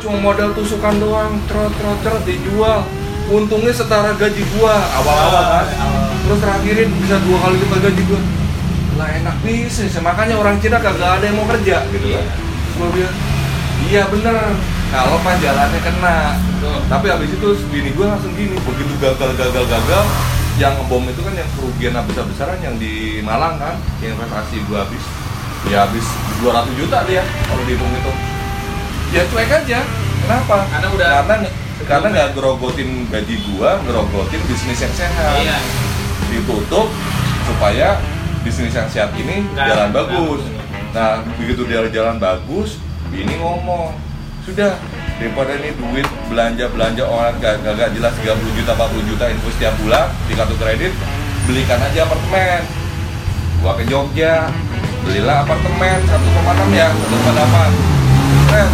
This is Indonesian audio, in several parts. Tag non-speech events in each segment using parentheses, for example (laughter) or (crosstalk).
cuma modal tusukan doang. Trot trot trot dijual. Untungnya setara gaji gua. Awal-awal kan? Terus terakhirin bisa dua kali lipat gaji gua. Lah enak bisnis. Makanya orang Cina kagak ada yang mau kerja gitu kan. Gua bilang iya bener. Kalau pas jalannya kena. Tapi habis itu bini gua langsung gini begitu gagal gagal gagal yang ngebom itu kan yang kerugian besar besaran yang di Malang kan? Yang investasi gua habis. Ya habis 200 juta dia kalau dihitung itu ya cuek aja. Kenapa? Karena udah- karena karena nggak gerogotin gaji gua ngerogotin bisnis yang sehat. Iya. ditutup supaya bisnis yang sehat ini Nggak- jalan nggak bagus. bagus. nah begitu dia jalan bagus bini ngomong sudah daripada ini duit belanja belanja orang gak, gak, gak jelas 30 juta 40 juta infus tiap bulan di kartu kredit belikan aja apartemen. Gua ke Jogja belilah apartemen 1,6 ya 1,8 keren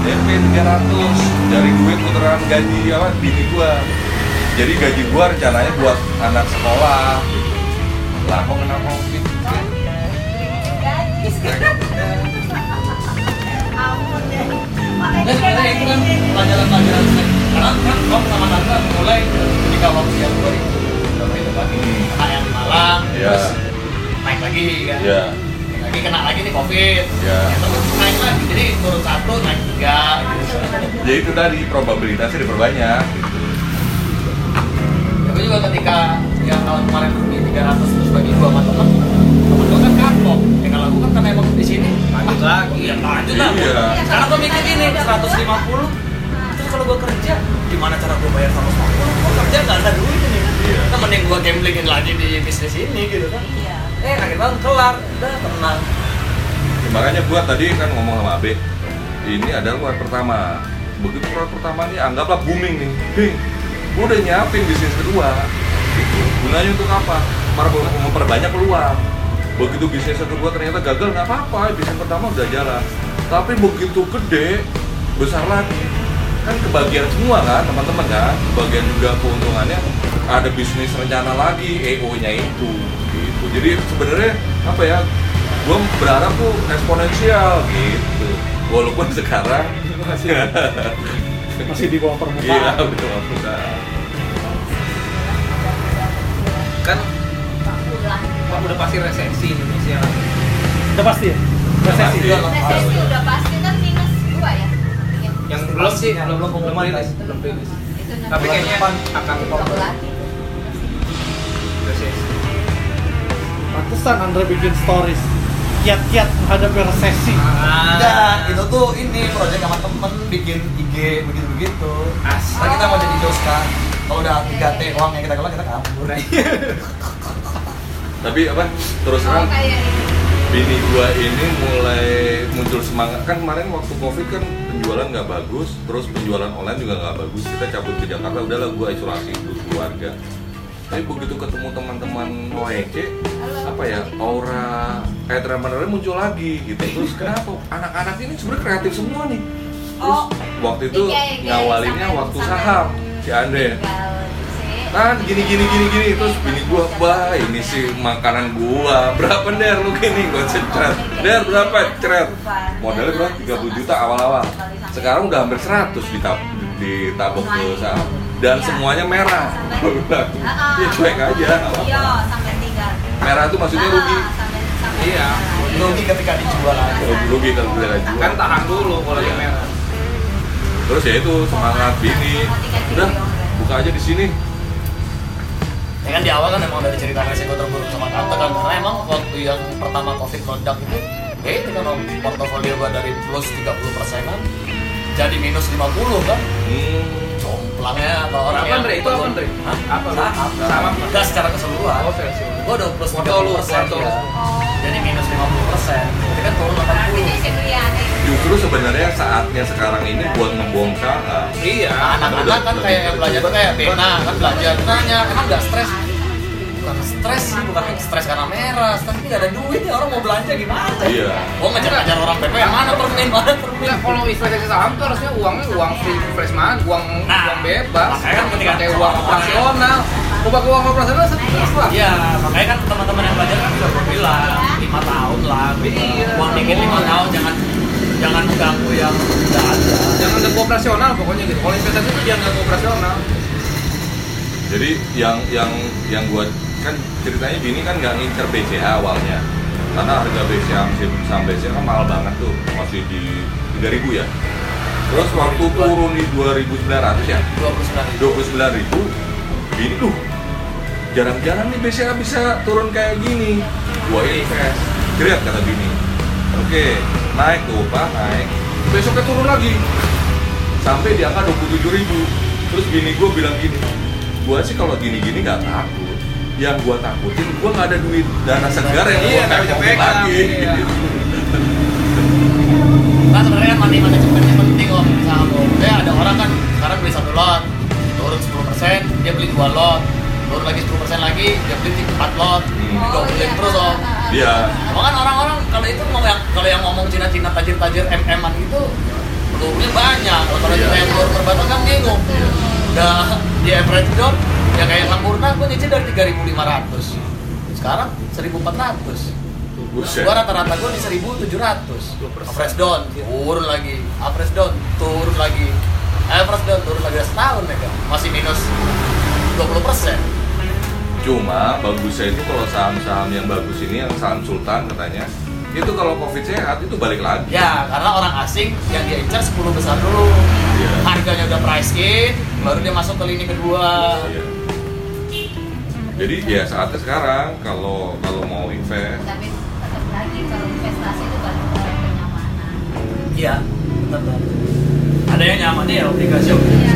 DP 300 dari duit putaran gaji apa bini gua. Jadi gaji gua rencananya buat anak sekolah. Gitu lah kok kena covid? Nah, sebenarnya itu kan pelajaran-pelajaran karena kan kamu sama tante mulai ketika waktu yang gue berapa itu lagi Hmm. yang Iya. terus naik lagi kan ya naik lagi kena lagi nih covid. Iya. Ya, terus naik lagi jadi turun satu naik tiga gitu. Jadi itu tadi probabilitasnya diperbanyak gitu. Ya, gue juga ketika yang tahun kemarin rugi 300 terus bagi gua sama temen temen gua kan kapok. Ya kalau gua kan karena emang di sini. Lanjut lagi. Ya lanjut lah. Iya. sekarang gua mikir gini 150 terus kalau gua kerja gimana cara gua bayar 150 gua kerja nggak ada duit nih Iya. kan mending gua gamblingin lagi di bisnis ini gitu kan Eh akhirnya kelar. Udah tenang. Ya, makanya gua tadi kan ngomong sama Abe ini adalah luar pertama. Begitu luar pertama nih anggaplah booming nih. Bing, gua udah nyiapin bisnis kedua. Gunanya untuk apa? Memperbanyak peluang. Begitu bisnis kedua ternyata gagal nggak apa-apa. Bisnis pertama udah jalan. Tapi begitu gede besar lagi. Kan kebagian semua kan teman-teman kan? Kebagian juga keuntungannya. Ada bisnis rencana lagi EO nya itu gitu. Jadi sebenarnya apa ya gue berharap tuh eksponensial gitu. Walaupun (laughs) sekarang masih masih di bawah iya permukaan udah udah kan udah pasti resesi Indonesia. Udah pasti ya? Resesi. Iya. Resesi udah pasti kan minus dua ya. Iya. yang belum sih belum belum belum rilis belum rilis. Tapi kayaknya akan Belum pantesan Andre bikin stories kiat-kiat menghadapi resesi. Enggak, itu tuh ini proyek sama temen bikin IG begitu-begitu. Nah, kita mau jadi Joska. Kalau udah 3T uang yang kita kelola kita kabur. (laughs) tapi apa? Terus terang bini gua ini mulai muncul semangat. Kan kemarin waktu covid kan penjualan nggak bagus terus penjualan online juga nggak bagus. Kita cabut ke Jakarta udahlah gua isolasi dulu keluarga. Tapi begitu ketemu teman-teman OEC apa ya aura entrepreneur muncul lagi gitu. Terus kenapa? Anak-anak ini sebenarnya kreatif semua nih. Terus Oh, waktu itu iya, iya, iya, ngawalinnya sampai- waktu sampai- saham si Andre. sih. kan gini gini gini gini. Terus bini gua wah ini sih makanan gua. Berapa der? Lu gini gua ceret der berapa? Ceret modalnya berapa? 30 juta awal-awal. Sekarang udah hampir 100 ditab ditabok ke saham. Dan semuanya merah. Gua bilang ya cuek aja. Iya, merah itu maksudnya Ah, rugi. sampai- sampai Iya, rugi ketika dijual aja. Oh, rugi kalau beli lagi. Kan tahan dulu kalau yang merah. terus ya itu semangat bini udah buka aja di sini. Ya kan di awal kan emang dari cerita resiko terburuk sama tante kan. Karena emang waktu yang pertama covid meledak itu ya itu kan portofolio gua dari plus 30 persenan jadi minus 50 kan. Hmm. Jomplangnya kalau orang Apa, Andre? Itu apa, Andre? Hah? Apa? Saham. Saham apa? Enggak secara keseluruhan. Oh. Gua udah plus 30 lu, persen. Jadi minus 50 persen. Itu kan turun 80. justru sebenarnya saatnya sekarang ini buat ngebom saham Iya. Anak-anak kan kayak yang belajar tuh kayak Bena kan belajar nanya emang nggak stres bukan stres sih bukan stres karena merah stres ini nggak ada duit ya orang mau belanja gimana iya gua ngejar-ngejar orang PP permen mana permen Enggak, kalau investasi saham tuh harusnya uangnya uang free fresh man, uang Nah, uang bebas. makanya kan ketika- pakai uang operasional. Mau pakai uang operasional stres lah. Iya, makanya kan teman-teman yang belajar kan juga gua bilang lima tahun lah, gitu. Iya. Uang dikit lima tahun jangan jangan mengganggu yang nggak ada Jangan ganggu operasional pokoknya gitu. Kalau investasi itu jangan ganggu operasional. Jadi yang yang yang gua kan ceritanya Bini kan nggak ngincer BCA awalnya karena harga BCA saham BCA kan mahal banget tuh masih di 3000 ya. Terus waktu turun di 2900 ya? 29 29 ribu. Bini tuh jarang-jarang nih BCA bisa turun kayak gini. Gua invest. Lihat kata Bini. Oke naik tuh pak naik. Besoknya turun lagi. Sampai di angka 27 ribu. Terus bini gue bilang gini gue sih kalau gini-gini nggak takut yang gue takutin gue nggak ada duit dana segar yang gue Iya, pegang, lagi iya. (laughs) Nah sebenarnya kan money manajemennya penting om saham om. Ya ada orang kan sekarang beli satu lot, turun 10% dia beli dua lot, turun lagi 10% lagi dia beli empat lot, Hmm. diomelin terus om. Iya. Emang kan orang-orang kalau itu ngomong yang kalau yang ngomong Cina-Cina tajir-tajir MM-an gitu pelurunya banyak. Kalau kalau Iya. kita yang peluru terbatas kan bingung. Udah di average down ya kayak Sampurna gue nyicil dari 3.500 sekarang 1.400 Buset. gua rata-rata gua di 1700 average down turun lagi. Average down turun lagi. Average down turun lagi. Setahun ya kan masih minus 20 persen. Cuma bagusnya itu kalau saham-saham yang bagus ini yang saham sultan katanya itu kalau covid sehat itu balik lagi. Ya karena orang asing yang dia incar 10 besar dulu. Iya. harganya udah price in baru dia masuk ke lini kedua. Iya. jadi ya saatnya sekarang kalau kalau mau invest. Tapi tetap lagi kalau investasi itu ke kenyamanan iya benar banget. Ada yang nyaman ya obligasi Iya.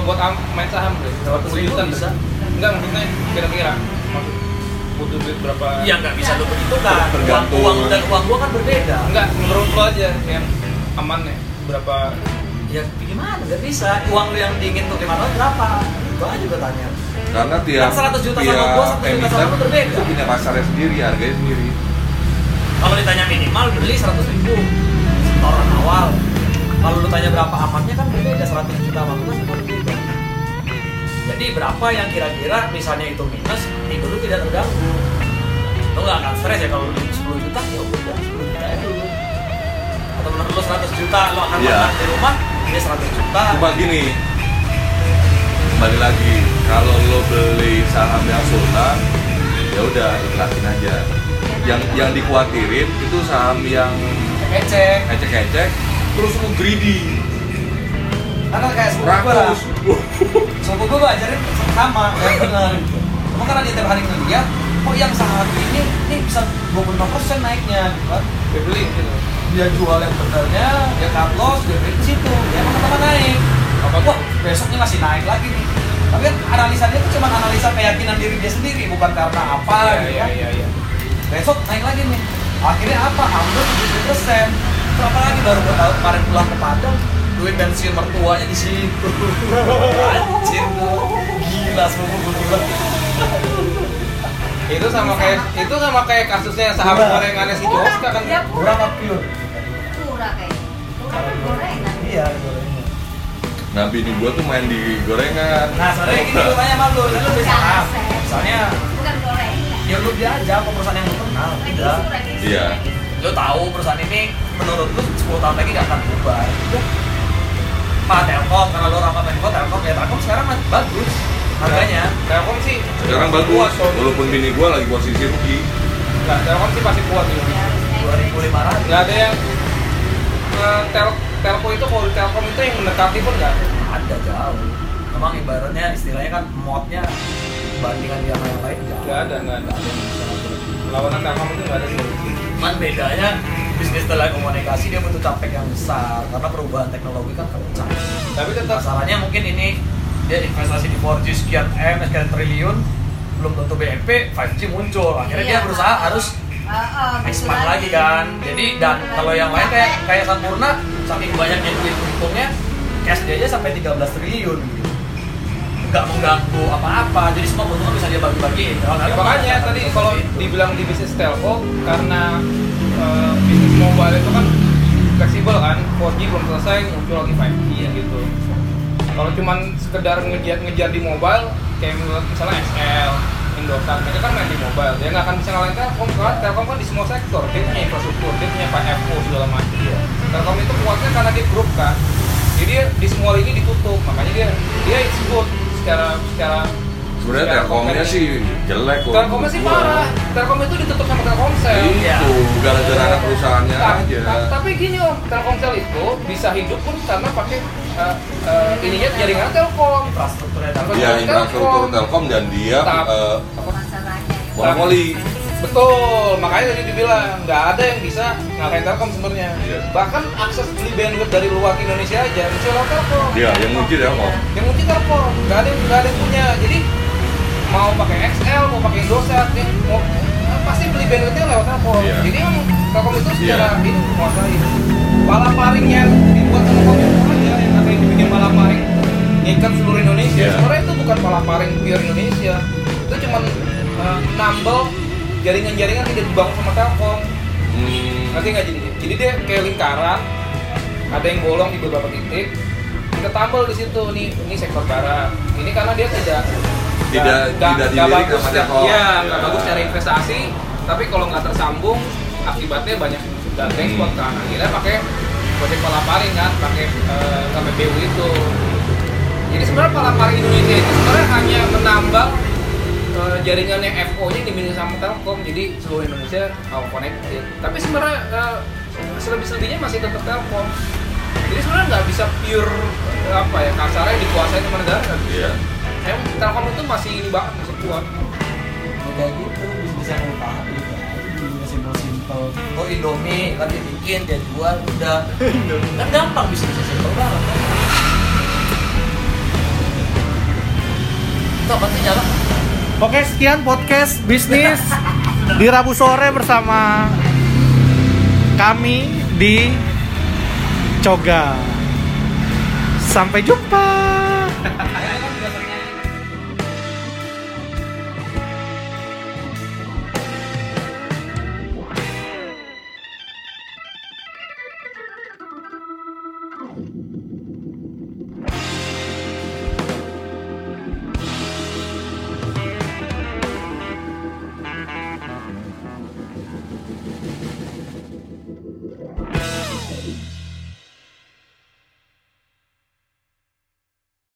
Kalau buat am- main saham deh? 200 ribu Juta, bisa. Enggak maksudnya kira-kira. Maksud butuh duit berapa? Iya nggak bisa lu perhitungkan uang, Tergantung. uang dan uang gua kan berbeda Enggak, menurut lo aja yang aman ya. Berapa? ya gimana nggak bisa uang lu yang diingin untuk lima tahun berapa gua aja juga tanya karena tiap Kan 100 juta sama tiap gua, 100 juta emiten sama lu berbeda. itu punya pasarnya sendiri harganya sendiri kalau ditanya minimal beli 100 ribu setoran awal kalau lu tanya berapa amannya kan berbeda 100 juta sama gua jadi berapa yang kira-kira misalnya itu minus tidur lu tidak terganggu. Lu nggak akan stres ya kalau lu beli 10 juta ya udah 10 juta aja dulu. Atau menurut lu 100 juta lu akan Iya. makan di rumah dia 100 juta. Cuma gini kembali lagi kalau lo beli saham yang sultan ya udah ikhlasin aja. Yang yang dikhawatirin itu saham yang ecek ecek-ecek terus lo greedy karena kayak sepupu gua lah. Sepupu gua ajarin sama yang benar cuma karena dia tiap hari ngeliat kok yang saham ini ini bisa 25% naiknya gitu kan. Dia beli gitu. dia jual yang benernya dia cut loss dia beli di situ ya emang teman naik. Apa wah besoknya masih naik lagi nih. Tapi kan analisanya itu cuma analisa keyakinan diri dia sendiri bukan karena apa Iya, gitu iya, kan. iya, besok naik lagi nih. Akhirnya apa? Hampir 70 persen. Berapa lagi baru gue kemarin pulang ke Padang duit pensiun mertuanya di situ anjir gila sepupu gue gila. Itu sama kayak itu sama kayak kasusnya saham Murah. gorengannya si Joska kan. Ya, berapa pure? Murah kayaknya. Murah kan gorengan? Iya gorengnya nah bini gua tuh main di gorengan. Nah sebenarnya gini gue tanya sama lu lu bisa saham misalnya bukan gorengan. ya lu dia aja apa perusahaan yang lu kenal udah. Iya. lu tahu perusahaan ini menurut lu 10 tahun lagi gak akan berubah Pak Telkom, karena lu rapat Telkom, Telkom ya Telkom sekarang masih bagus harganya Telkom sih sekarang kuat, bagus walaupun bini gua lagi posisi rugi Nggak, Telkom sih pasti kuat. Ya, harus naik. 2500 Nggak ada yang eh, tel Telco itu kalau di Telkom itu yang mendekati pun nggak ada. jauh memang ibaratnya istilahnya kan modnya bandingan yang lain lain Nggak ada, nggak ada. Lawanan Telkom itu nggak ada sih. cuman bedanya bisnis telekomunikasi dia butuh capek yang besar karena perubahan teknologi kan kencang Tapi tetap masalahnya mungkin ini dia investasi di 4G sekian M sekian triliun belum tentu BNP 5G muncul. Akhirnya dia Iya. berusaha harus ah, gitu expand lagi. kan. Jadi dan kalau yang lain kayak kayak Sampurna saking banyaknya duit untungnya cash dia aja sampai 13 triliun. Gitu nggak mengganggu apa-apa. Jadi semua keuntungan bisa dia bagi-bagiin. Kalau Ya, makanya kan tadi kalau itu. dibilang di bisnis telco karena eh, bisnis mobile itu kan fleksibel kan 4G belum selesai muncul lagi 5G gitu. Kalau cuman sekedar ngejar ngejar di mobile kayak misalnya SL Indosat mereka kan main di mobile. Dia nggak akan bisa ngalahin Telkom karena Telkom kan di semua sektor. Dia punya infrastruktur dia punya FO segala macam. Telkom itu kuatnya karena dia grup kan. Jadi di semua lini ditutup makanya dia dia it's good secara secara Sebenarnya Telkomnya sih jelek kok. Telkomnya sih parah. Telkom itu ditutup sama Telkomsel. Itu gara-gara anak perusahaannya aja. ta- tapi gini om, Telkomsel itu bisa hidup pun karena pakai eh, eh, ininya jaringan Telkom. infrastrukturnya Telkom. infrastruktur Telkom dan dia ya. monopoli. Betul, makanya tadi dibilang nggak ada yang bisa ngalahin Telkom sebenarnya. Iya. Bahkan akses beli bandwidth dari luar Indonesia aja bisa lewat Telkom. Dia yang kunci Telkom. Yang kunci Telkom, nggak bandwidthnya lewat Telkom. Iya. Jadi emang Telkom itu secara Iya. ini menguasai. Palaparingnya dibuat sama Kominfo aja yang katanya dibikin palaparing ngikat seluruh Indonesia. Iya. Sebenarnya itu bukan palaparing pure Indonesia. Itu cuman eh, nambel jaringan-jaringan tidak dibangun sama Telkom. Hmm, Nanti nggak jadi Jadi dia kayak lingkaran, ada yang bolong di beberapa titik. Kita tambal di situ nih, ini sektor barat. Ini karena dia tidak Tidak- tidak dilirik bagus sama ya, Telkom. Iya, nggak Ya. bagus cari investasi. Tapi kalau nggak tersambung, akibatnya banyak Hmm. ekspor kan. Akhirnya pakai proyek palaparing kan, pakai KPBU itu. Jadi sebenarnya palaparing Indonesia itu sebenarnya hanya menambah eh, jaringannya FO-nya dimiliki sama Telkom, jadi seluruh Indonesia all connected. Tapi sebenarnya eh, selebih-selebihnya masih tetap Telkom. Jadi sebenarnya nggak bisa pure apa ya kasarnya dikuasai sama negara. kan. Iya. Emang Telkom itu masih ini banget masih kuat. kayak gitu bisa ngupahan gitu aja simpel simpel. Oh Indomie kan dia bikin dia jual udah. Kan gampang bisa bisa simpel banget. Kan nyala Oke, sekian podcast bisnis di Rabu sore bersama kami di Coga. Sampai jumpa.